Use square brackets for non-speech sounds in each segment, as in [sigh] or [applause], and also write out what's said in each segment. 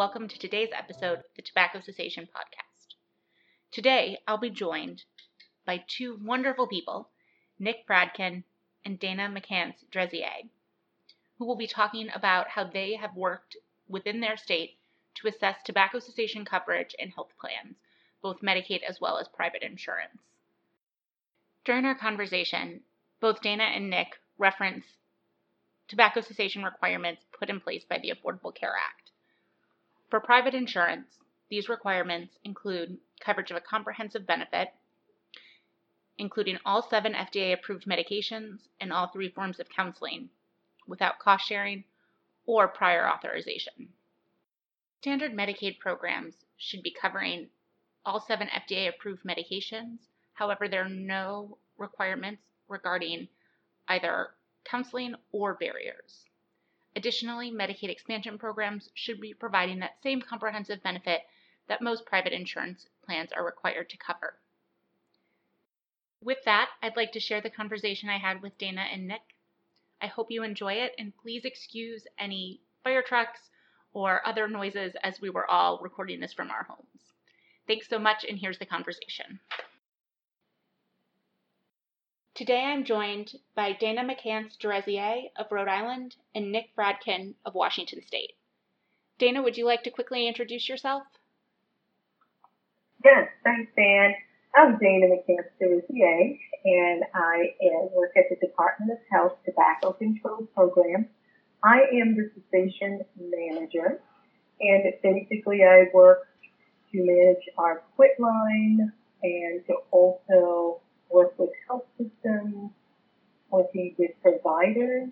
welcome to today's episode of the Tobacco Cessation Podcast. Today, I'll be joined by two wonderful people, Nick Bradkin and Dana McCants Derisier, who will be talking about how they have worked within their state to assess tobacco cessation coverage and health plans, both Medicaid as well as private insurance. During our conversation, both Dana and Nick reference tobacco cessation requirements put in place by the Affordable Care Act. For private insurance, these requirements include coverage of a comprehensive benefit, including all seven FDA approved medications and all three forms of counseling, without cost sharing or prior authorization. Standard Medicaid programs should be covering all seven FDA approved medications. However, there are no requirements regarding either counseling or barriers. Additionally, Medicaid expansion programs should be providing that same comprehensive benefit that most private insurance plans are required to cover. With that, I'd like to share the conversation I had with Dana and Nick. I hope you enjoy it, and please excuse any fire trucks or other noises as we were all recording this from our homes. Thanks so much, and here's the conversation. Today I'm joined by Dana McCants Derisier of Rhode Island and Nick Bradkin of Washington State. Dana, would you like to quickly introduce yourself? Yes, thanks, Dan. I'm Dana McCants Derisier, and I work at the Department of Health Tobacco Control Program. I am the cessation manager, and basically I work to manage our quit line and to also work with health systems, working with providers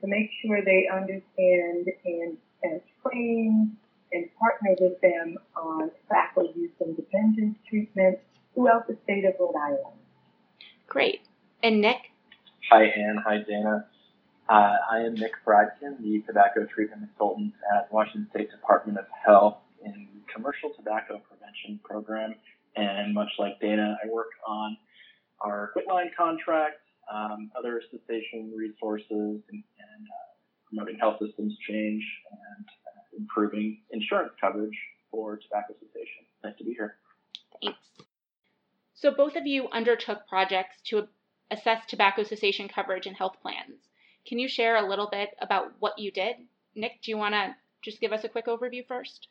to make sure they understand and, and train and partner with them on tobacco use and dependence treatment throughout the state of Rhode Island. Great. And Nick? Hi, Ann. Hi, Dana. Uh, I am Nick Bradkin, the tobacco treatment consultant at Washington State Department of Health in the Commercial Tobacco Prevention Program. And much like Dana, I work on our quitline contract, um, other cessation resources, and, and uh, promoting health systems change and uh, improving insurance coverage for tobacco cessation. Nice to be here. Thanks. So, both of you undertook projects to assess tobacco cessation coverage and health plans. Can you share a little bit about what you did? Nick, do you want to just give us a quick overview first?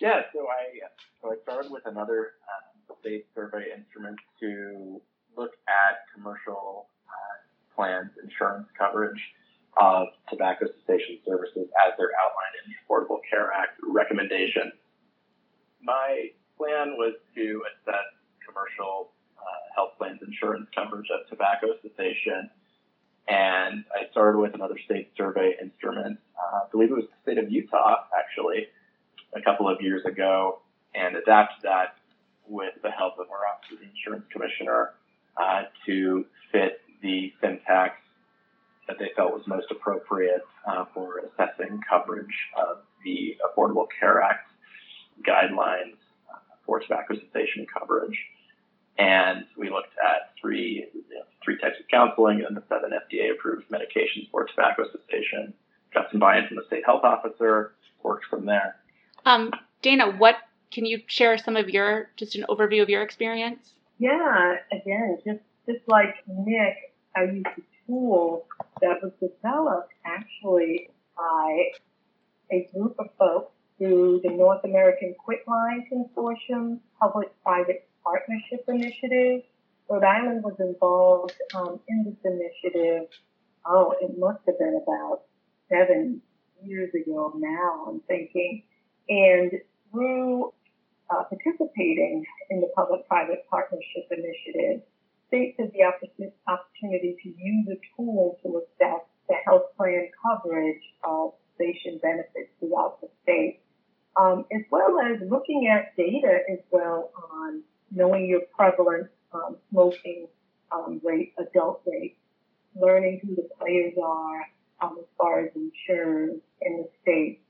Yeah, so I so I started with another um, state survey instrument to look at commercial uh, plans, insurance coverage of tobacco cessation services as they're outlined in the Affordable Care Act recommendation. My plan was to assess commercial uh, health plans insurance coverage of tobacco cessation. And I started with another state survey instrument. Uh, I believe it was the state of Utah, actually, a couple of years ago, and adapted that with the help of our Office of the Insurance Commissioner uh, to fit the syntax that they felt was most appropriate uh, for assessing coverage of the Affordable Care Act guidelines uh, for tobacco cessation coverage. And we looked at three you know, three types of counseling and the seven FDA approved medications for tobacco cessation. Got some buy-in from the state health officer. Worked from there. Um, Dana, what can you share some of your just an overview of your experience? Yeah, again, just just like Nick, I used a tool that was developed actually by a group of folks through the North American Quitline Consortium Public-Private Partnership Initiative. Rhode Island was involved um, in this initiative. Oh, it must have been about seven years ago now, I'm thinking. And through uh, participating in the public-private partnership initiative, states have the opportunity to use a tool to assess the health plan coverage of cessation benefits throughout the state, um, as well as looking at data as well on knowing your prevalent um, smoking um, rate, adult rate, learning who the players are um, as far as insurers in the state.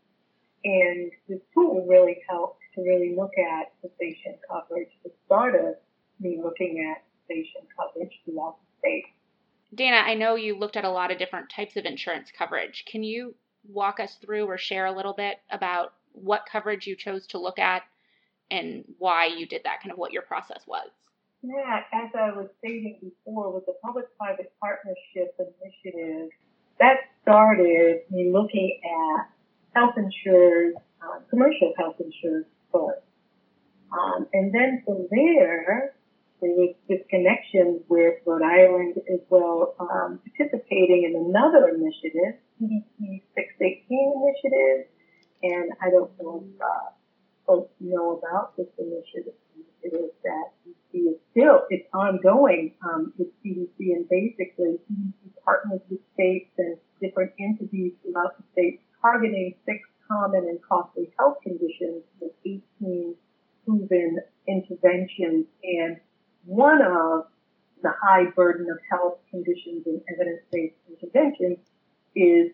And this tool really helped to really look at cessation coverage, the start of me looking at cessation coverage throughout the state. Dana, I know you looked at a lot of different types of insurance coverage. Can you walk us through or share a little bit about what coverage you chose to look at and why you did that, kind of what your process was. Yeah, as I was stating before, with the public-private partnership initiative, that started me looking at health insurers, uh, commercial health insurers Um, and then from there, there was this connection with Rhode Island as well, um, participating in another initiative, CDC 618 initiative. And I don't know if uh, folks know about this initiative, It is that CDC is still, it's ongoing um, with CDC. And basically, CDC partners with states and different entities throughout the state targeting six common and costly health conditions with 18 proven interventions. And one of the high burden of health conditions and evidence-based interventions is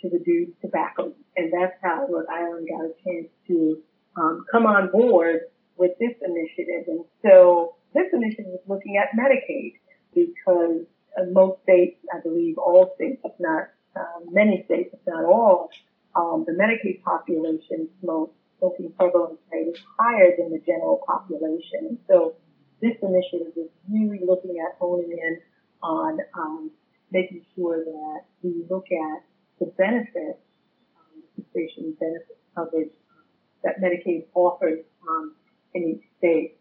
to reduce tobacco. And that's how Rhode Island got a chance to um, come on board with this initiative. And so this initiative is looking at Medicaid because uh, most states, I believe all states, if not uh, many states, if not all, um, the Medicaid population smoking prevalence rate is higher than the general population. So this initiative is really looking at honing in on um, making sure that we look at the benefits, um, the cessation benefit coverage that Medicaid offers um, in each state.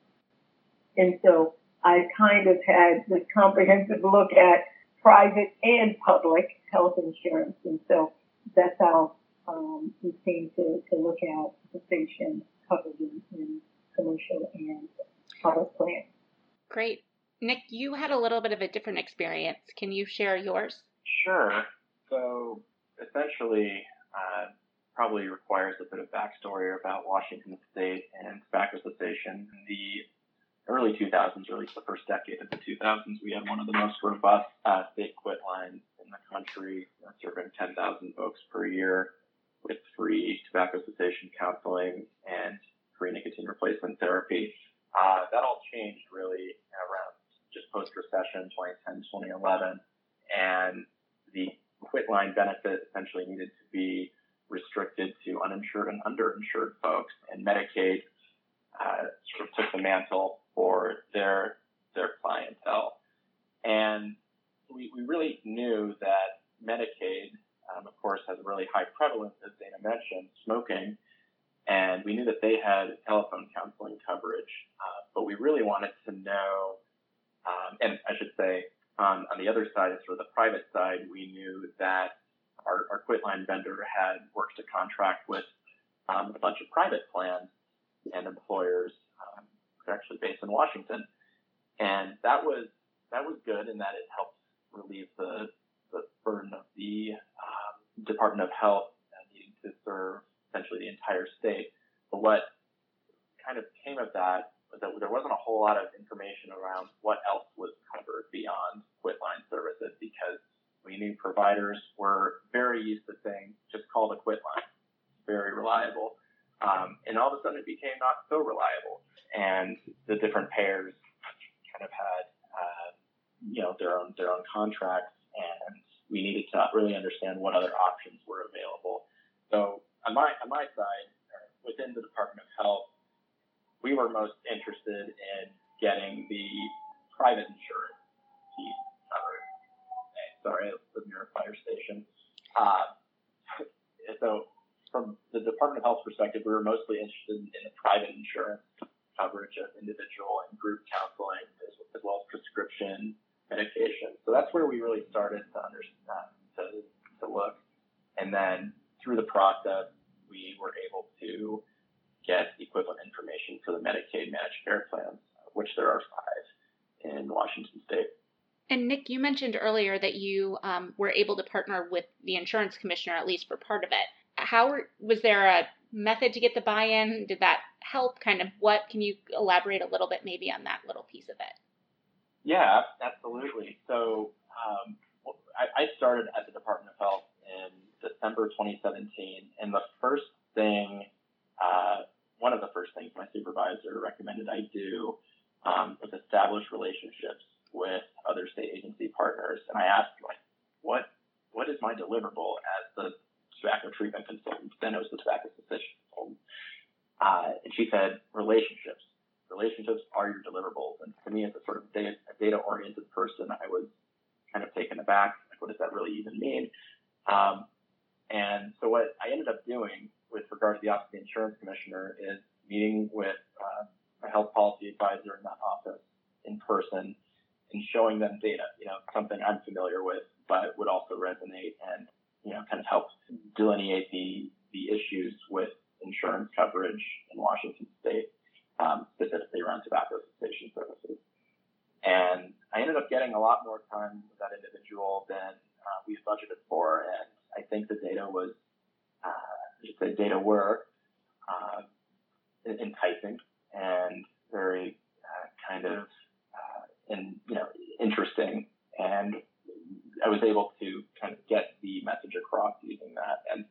And so I kind of had this comprehensive look at private and public health insurance. And so that's how um, we came to, to look at cessation coverage in, in commercial and public plans. Great. Nick, you had a little bit of a different experience. Can you share yours? Sure. So essentially, uh, probably requires a bit of backstory about Washington State and tobacco cessation. In the early 2000s, or at least the first decade of the 2000s, we had one of the most robust uh, state quit lines in the country, serving 10,000 folks per year with free tobacco cessation counseling and free nicotine replacement therapy. Uh, that all changed really around just post recession 2010, 2011. And the quit line benefit essentially needed to be restricted to uninsured and underinsured folks. And Medicaid uh, sort of took the mantle for their their clientele. And we, we really knew that Medicaid, um, of course, has a really high prevalence, as Dana mentioned, smoking. And we knew that they had telephone counseling coverage, uh, but we really wanted to know, um, and I should say, on, on the other side, sort of the private side, we knew that our, our quitline vendor had worked to contract with um, a bunch of private plans and employers. Um, they're actually based in Washington, and that was that was good in that it helped relieve the the burden of the um, Department of Health needing to serve essentially the entire state. But what kind of came of that was that there wasn't a whole lot of information around what else was covered beyond quitline services because we knew providers were very used to saying, just call the quitline. Very reliable. Um, and all of a sudden it became not so reliable. And the different payers kind of had, uh, you know, their own, their own contracts and we needed to really understand what other options were available. So on my, on my side, within the Department of Health, we were most interested in getting the private insurance piece covered sorry, near a fire station. Uh, [laughs] so from the Department of Health perspective, we were mostly interested in the private insurance coverage of individual and group counseling, as well as prescription medication. So that's where we really started to understand, to, to look. And then through the process, we were able to get equivalent information for the Medicaid managed care plans, which there are five in Washington state. And Nick, you mentioned earlier that you um, were able to partner with the insurance commissioner at least for part of it. How was there a method to get the buy-in? Did that help? Kind of what? Can you elaborate a little bit maybe on that little piece of it? Yeah, absolutely. So um, I, I started at the Department of Health in December 2017, and the first thing, uh, one of the first things my supervisor recommended I do um, was establish relationships with other state agency partners, and I asked like, what what is my deliverable as the tobacco treatment consultant? Then it was the tobacco household. Uh, and she said, relationships. Relationships are your deliverables. And to me, as a sort of data, data oriented person, I was kind of taken aback. Like, what does that really even mean? Um, and so what I ended up doing with regard to the Office of the Insurance Commissioner is meeting with uh, a health policy advisor in that office in person and showing them data, you know, something I'm familiar with, but would also resonate and, you know, kind of help delineate the, the issues with insurance coverage in Washington state, um, specifically around tobacco cessation services. And I ended up getting a lot more time with that individual than uh, we budgeted for. And I think the data was, uh, say data were, uh, enticing and very uh, kind of uh, and you know interesting and I was able to kind of get the message across using that and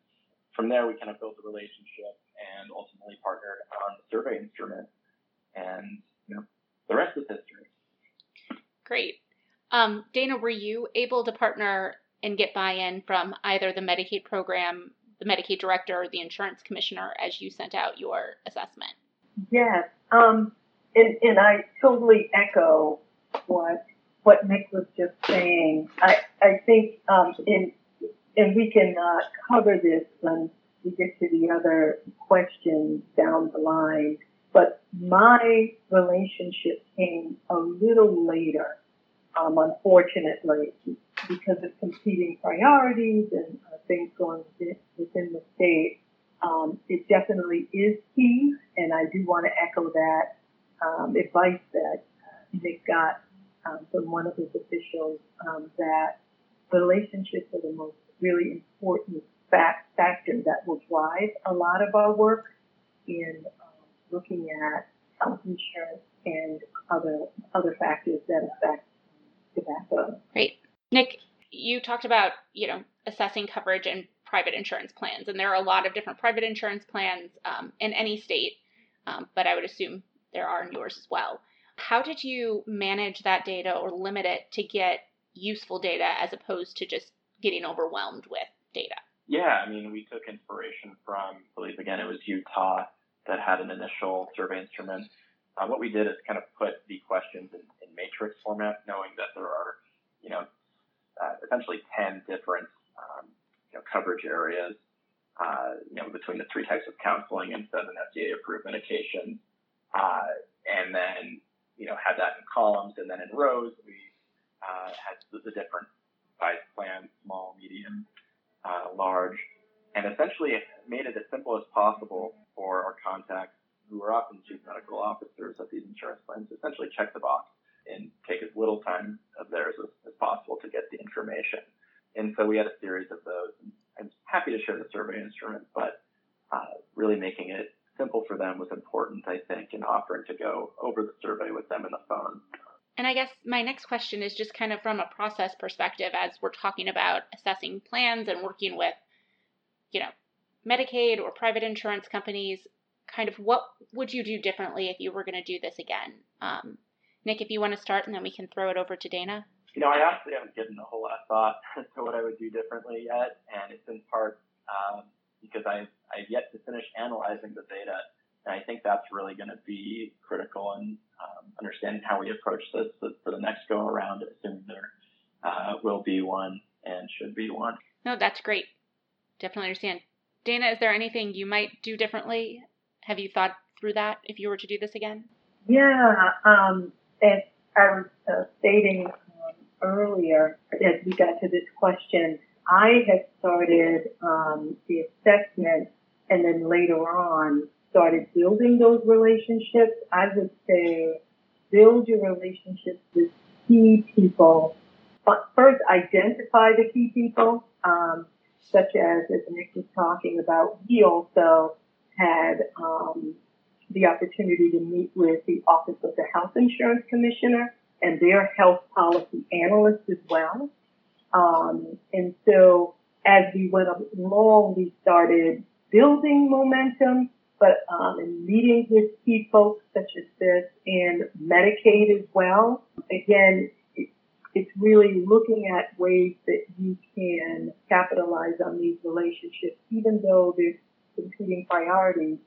from there we kind of built a relationship and ultimately partnered on the survey instrument and you know the rest is history great um, dana were you able to partner and get buy-in from either the medicaid program the medicaid director or the insurance commissioner as you sent out your assessment Yes, um, and, and I totally echo what what Nick was just saying. I I think um, in and we can uh, cover this when we get to the other questions down the line. But my relationship came a little later, um, unfortunately, because of competing priorities and uh, things going within the state um, it definitely is key, and I do want to echo that um, advice that Nick got um, from one of his officials um, that relationships are the most really important fact, factor that will drive a lot of our work in um, looking at health insurance and other other factors that affect tobacco. Great, Nick. You talked about you know assessing coverage and private insurance plans. And there are a lot of different private insurance plans um, in any state, um, but I would assume there are in yours as well. How did you manage that data or limit it to get useful data as opposed to just getting overwhelmed with data? Yeah, I mean, we took inspiration from, I believe again, it was Utah that had an initial survey instrument. Uh, what we did is kind of put the questions in, in matrix format, knowing that there are, you know, uh, essentially 10 different um, know, coverage areas, uh, you know, between the three types of counseling and seven FDA-approved medications, uh, and then you know had that in columns, and then in rows we uh, had the, the different size plans, small, medium, uh, large, and essentially made it as simple as possible for our contacts, who are often chief medical officers of these insurance plans, to essentially check the box and take as little time of theirs as, as possible to get the information. And so we had a series of those. I'm happy to share the survey instrument, but uh, really making it simple for them was important, I think, and offering to go over the survey with them in the phone. And I guess my next question is just kind of from a process perspective as we're talking about assessing plans and working with, you know, Medicaid or private insurance companies, kind of what would you do differently if you were going to do this again? Um, Nick, if you want to start and then we can throw it over to Dana you know, I honestly haven't given a whole lot of thought [laughs] to what I would do differently yet, and it's in part um, because I've, I've yet to finish analyzing the data, and I think that's really going to be critical in um, understanding how we approach this for the next go around, assuming there uh, will be one and should be one. No, that's great. Definitely understand. Dana, is there anything you might do differently? Have you thought through that if you were to do this again? Yeah, um, as I was uh, stating earlier as we got to this question, I had started um, the assessment and then later on started building those relationships. I would say build your relationships with key people. But first, identify the key people, um, such as, as Nick was talking about, we also had um, the opportunity to meet with the Office of the Health Insurance Commissioner and their health policy analysts as well. Um, and so as we went along, we started building momentum, but um, in meetings with key folks such as this and Medicaid as well. Again, it, it's really looking at ways that you can capitalize on these relationships, even though there's competing priorities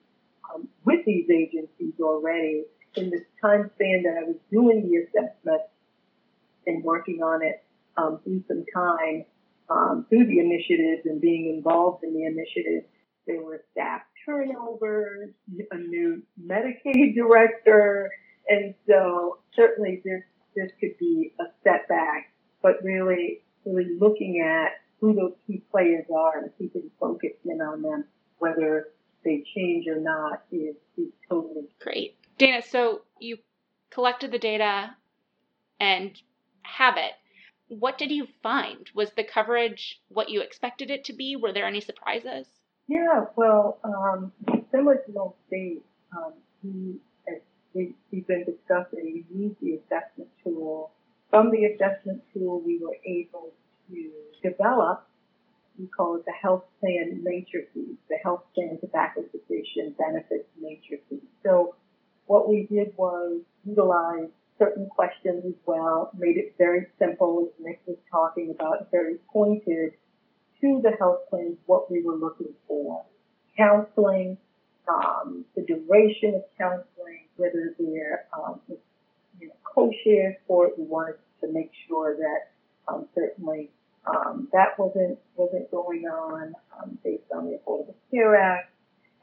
um, with these agencies already. In the time span that I was doing the assessment and working on it um, through some time, um, through the initiatives and being involved in the initiatives, there were staff turnovers, a new Medicaid director, and so certainly this this could be a setback. But really, really looking at who those key players are and keeping focus in on them, whether they change or not, is is totally great. Dana, so you collected the data and have it. What did you find? Was the coverage what you expected it to be? Were there any surprises? Yeah, well, um, similar to most states, um, we, as we, we've been discussing, we use the assessment tool. From the assessment tool, we were able to develop, we call it the health plan matrices, the health plan tobacco cessation benefits matrices. So what we did was utilize certain questions as well, made it very simple, as Nick was talking about, very pointed to the health plans what we were looking for. Counseling, um, the duration of counseling, whether they're um, you know, co-shared for it. We wanted to make sure that um, certainly um, that wasn't wasn't going on um, based on the Affordable Care Act,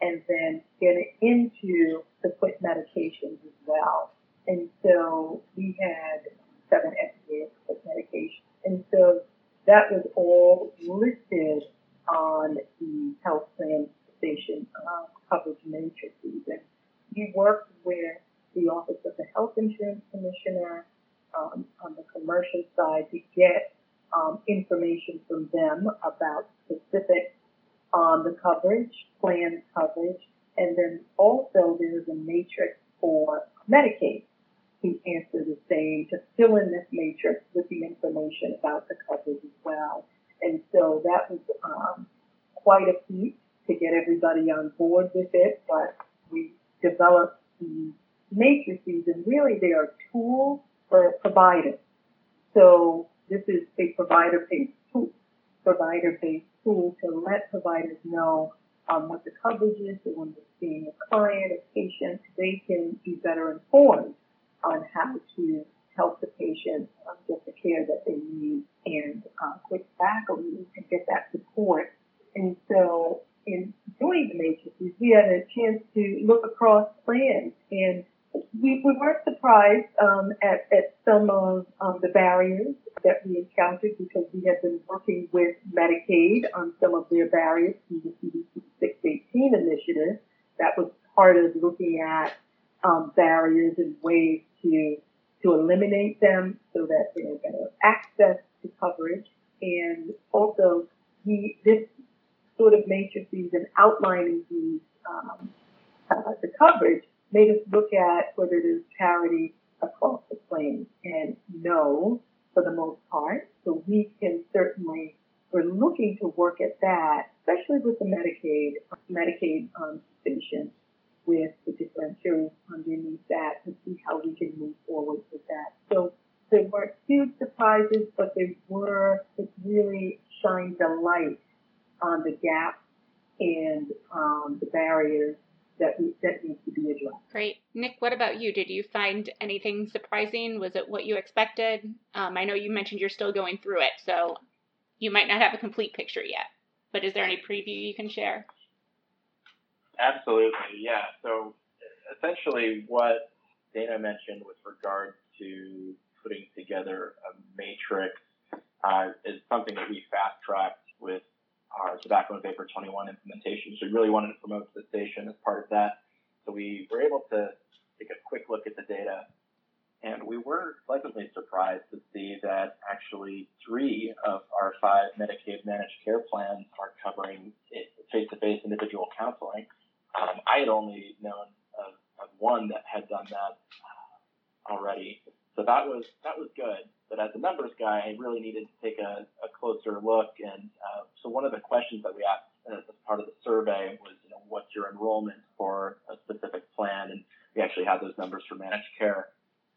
and then getting into the quit medications as well. And so we had seven FDA quit medications, and so that was all listed on the health plan cessation uh, coverage matrices. And we worked with the Office of the Health Insurance Commissioner um, on the commercial side to get um, information from them about specific on the coverage, plan coverage, and then also there's a matrix for Medicaid to answer the same, to fill in this matrix with the information about the coverage as well. And so that was um, quite a feat to get everybody on board with it, but we developed the matrices and really they are tools for providers. So this is a provider-based tool, provider-based tool to let providers know um, what the coverage is, so when they're seeing a client, a patient, they can be better informed on how to help the patient um, get the care that they need and uh, tobacco use and get that support. And so in doing the matrices, we had a chance to look across plans and we, we weren't surprised um, at, at some of um, the barriers that we encountered because we had been working with Medicaid on some of their barriers through the CDC 618 initiative. That was part of looking at um, barriers and ways to to eliminate them so that they have better access to coverage. And also, the, this sort of matrices and outlining these um, uh, the coverage made us look at whether there's parity across the plane. And no, for the most part. So we can certainly we're looking to work at that, especially with the Medicaid Medicaid um, patients with the differentials underneath that to see how we can move forward with that. So there weren't huge surprises, but there were, it really shined a light on the gaps and um, the barriers that, we, that need be addressed. Great. Nick, what about you? Did you find anything surprising? Was it what you expected? Um, I know you mentioned you're still going through it, so you might not have a complete picture yet, but is there any preview you can share? Absolutely, yeah. So essentially, what Dana mentioned with regard to putting together a matrix uh, is something that we fast tracked with our tobacco and vapor 21 implementation. So we really wanted to promote the station as part of that. So we were able to take a quick look at the data, and we were pleasantly surprised to see that actually three of our five Medicaid managed care plans are covering face-to-face individual counseling. Um, I had only known of, of one that had done that uh, already, so that was that was good. But as a numbers guy, I really needed to take a, a closer look. And uh, so one of the questions that we asked as part of the survey was, you know, what's your enrollment for a specific plan? And we actually had those numbers for managed care.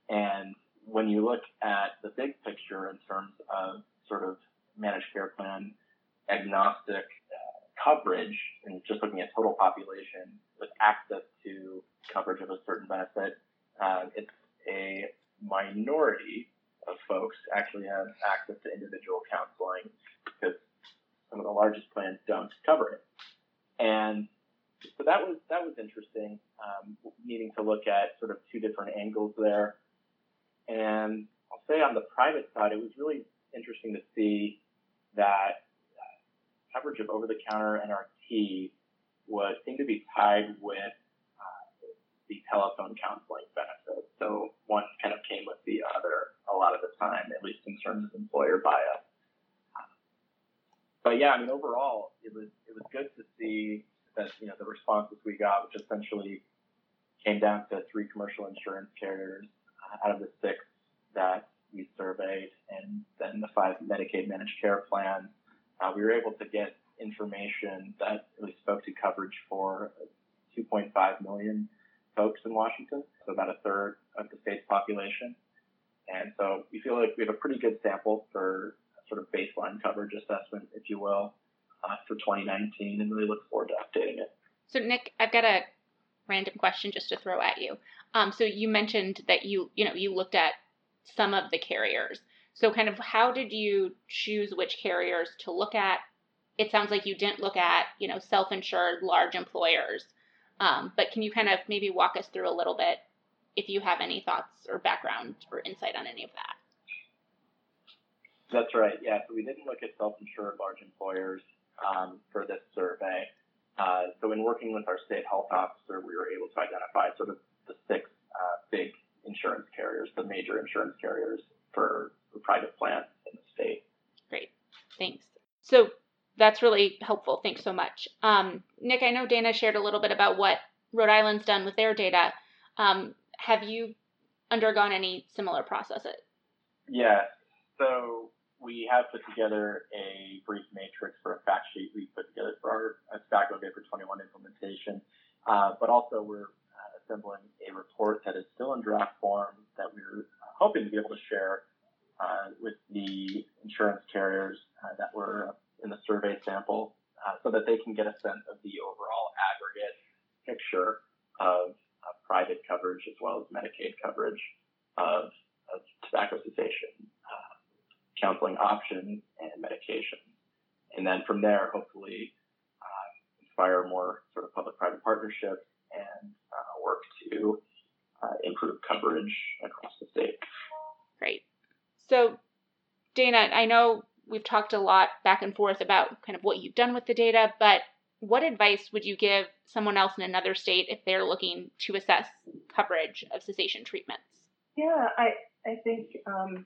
And when you look at the big picture in terms of sort of managed care plan agnostic uh, coverage, and just looking at total population with access to coverage of a certain benefit, uh, it's a minority of folks actually have access to individual counseling some of the largest plans don't cover it. And so that was that was interesting, um, needing to look at sort of two different angles there. And I'll say on the private side, it was really interesting to see that coverage of over-the-counter NRT was seemed to be tied with uh, the telephone counseling benefit. So one kind of came with the other a lot of the time, at least in terms of employer bias. But yeah, I mean, overall, it was it was good to see that you know the responses we got, which essentially came down to three commercial insurance carriers out of the six that we surveyed, and then the five Medicaid managed care plans uh, we were able to get information that really spoke to coverage for 2.5 million folks in Washington, so about a third of the state's population. And so we feel like we have a pretty good sample for sort of baseline coverage assessment, if you will, uh, for 2019, and really look forward to updating it. So, Nick, I've got a random question just to throw at you. Um, so you mentioned that you, you know, you looked at some of the carriers. So, kind of, how did you choose which carriers to look at? It sounds like you didn't look at, you know, self-insured large employers. Um, but can you kind of maybe walk us through a little bit if you have any thoughts or background or insight on any of that? That's right. Yeah. So we didn't look at self-insured large employers um, for this survey. Uh, so in working with our state health officer, we were able to identify sort of the six uh, big insurance carriers, the major insurance carriers for for private plans in the state. Great, thanks. So that's really helpful. Thanks so much. Um, Nick, I know Dana shared a little bit about what Rhode Island's done with their data. Um, have you undergone any similar processes? Yeah. So we have put together a brief matrix for a fact sheet we put together for our Tobacco Vapor 21 implementation, uh, but also we're uh, assembling a report that is still in draft form that we're hoping to be able to share uh, with the insurance carriers uh, that were in the survey sample uh, so that they can get a sense of the overall aggregate picture of, private coverage as well as Medicaid coverage of, of tobacco cessation, uh, counseling options, and medication. And then from there, hopefully, uh, inspire more sort of public-private partnerships and work to improve coverage across the state. Great. So, Dana, I know we've talked a lot back and forth about kind of what you've done with the data, but what advice would you give someone else in another state if they're looking to assess coverage of cessation treatments? Yeah, I I think um,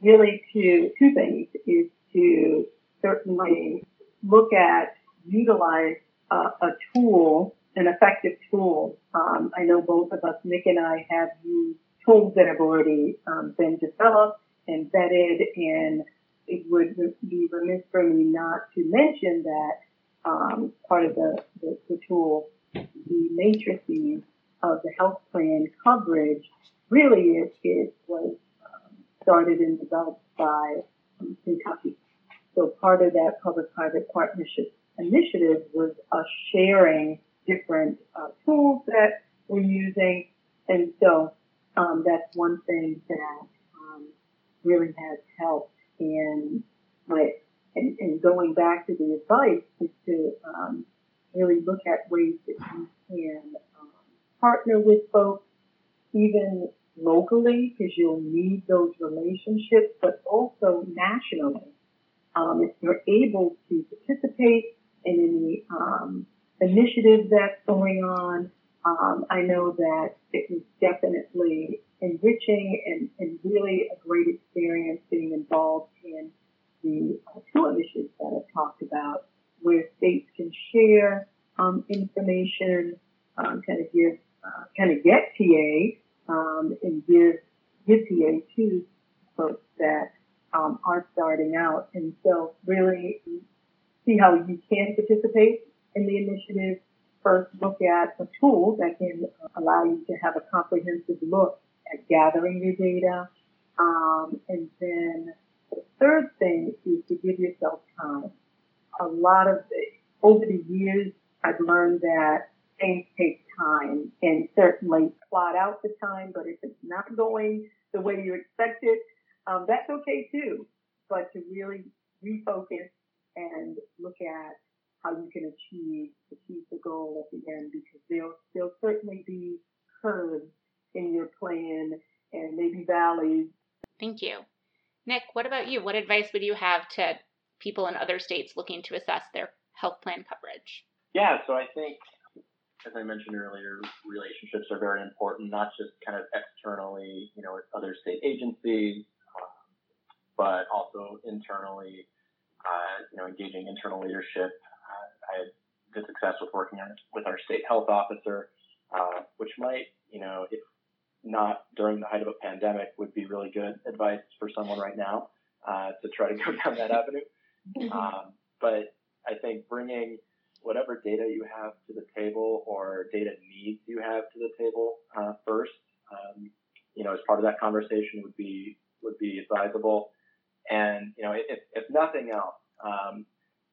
really to two things is to certainly look at utilize uh, a tool, an effective tool. Um, I know both of us, Nick and I, have used tools that have already um, been developed and vetted, and it would be remiss for me not to mention that um, part of the, the, the, tool, the matrices of the health plan coverage, really it, it was started and developed by um, Kentucky. So part of that public-private partnership initiative was us sharing different uh, tools that we're using. And so um, that's one thing that um, really has helped. And my and, and, going back to the advice is to um, really look at ways that you can um, partner with folks, even locally, because you'll need those relationships, but also nationally. Um, if you're able to participate in any um, initiative that's going on, um, I know that it was definitely enriching and, and really a great experience being involved in the two initiatives that I've talked about, where states can share um, information, um, kind of give, uh, kind of get TA, um, and give give TA to folks that um, are starting out, and so really see how you can participate in the initiative first look at a tool that can allow you to have a comprehensive look at gathering your data. Um, and then the third thing is to give yourself time. A lot of the, over the years, I've learned that things take time and certainly plot out the time, but if it's not going the way you expect it, um, that's okay too. But to really refocus and look at how you can achieve achieve the goal at the end because there'll there'll certainly be curves in your plan and maybe valleys. Thank you. Nick, what about you? What advice would you have to people in other states looking to assess their health plan coverage? Yeah, so I think as I mentioned earlier, relationships are very important, not just kind of externally, you know, with other state agencies, um, but also internally, uh, you know, engaging internal leadership. Uh, I had good success with working on, with our state health officer, uh, which might, you know, if not during the height of a pandemic, would be really good advice for someone right now uh, to try to go [laughs] down that avenue. [laughs] Um, but I think bringing whatever data you have to the table or data needs you have to the table uh, first, um, you know, as part of that conversation would be would be advisable. And you know, if, if nothing else, um,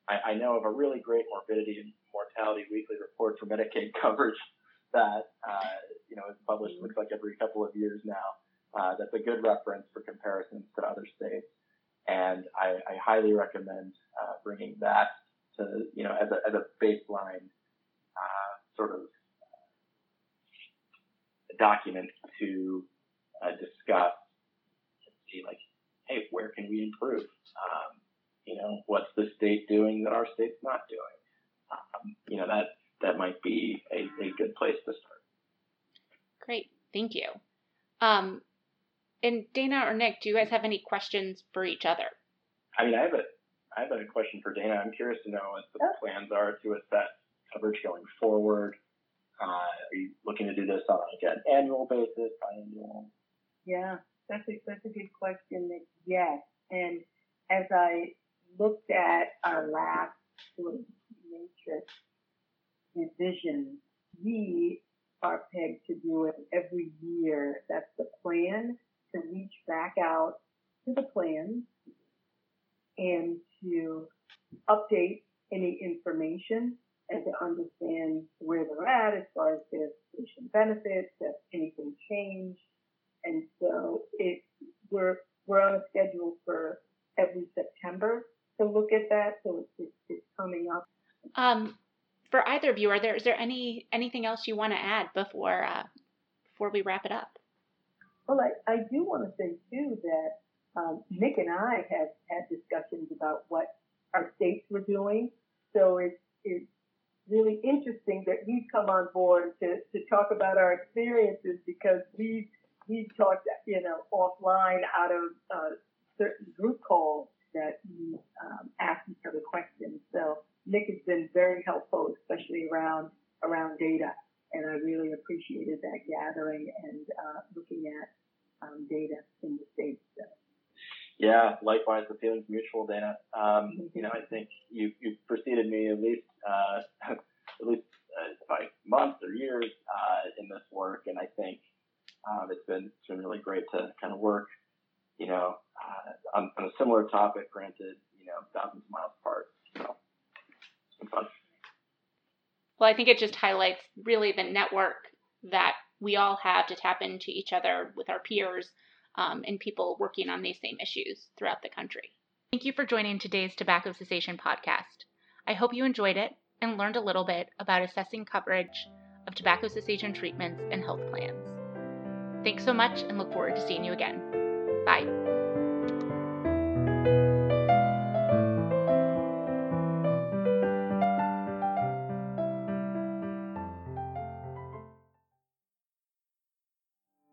I, I, know of a really great morbidity and mortality weekly report for Medicaid [laughs] coverage that uh, you know is published looks like every couple of years now. Uh, that's a good reference for comparisons to other states, and I, I highly recommend uh, bringing that to, you know, as a, as a baseline uh, sort of document to uh, discuss and see like, hey, where can we improve? Um, you know, what's the state doing that our state's not doing? Um, you know, that that might be a, a good place to start. Great, thank you. Um, and Dana or Nick, do you guys have any questions for each other? I mean, I have a I have a question for Dana. I'm curious to know what the plans are to assess coverage going forward. Uh, are you looking to do this on like an annual basis, biannual? Yeah, that's a that's a good question. Yes, and as I looked at our last sort of matrix revision, we are pegged to do it every year. That's the plan to reach back out to the plans and to update any information and to understand where they're at as far as their patient benefits, if anything changed. And so it, we're, we're on a schedule for every September to look at that. So it's, it's, coming up. Um, for either of you, are there, is there any, anything else you want to add before, uh, before we wrap it up? Well, I, I do want to say too that um, Nick and I have had discussions about what our states were doing. So it's, it's really interesting that we've come on board to, to talk about our experiences because we've, we've talked, you know, offline out of uh, certain group calls that we um, ask each other questions. So Nick has been very helpful, especially around around data, and I really appreciated that gathering and uh, looking at um, data in the states. So. Yeah, likewise, the feeling's mutual, Dana. Um, you know, I think you you preceded me at least uh, [laughs] at least uh, by months or years uh, in this work, and I think um, it's been it's been really great to kind of work, you know, uh, on, on, a similar topic. Granted, you know, thousands of miles apart. So, it's been fun. Well, I think it just highlights really the network that we all have to tap into each other with our peers um, and people working on these same issues throughout the country. Thank you for joining today's Tobacco Cessation podcast. I hope you enjoyed it and learned a little bit about assessing coverage of tobacco cessation treatments and health plans. Thanks so much and look forward to seeing you again. Bye.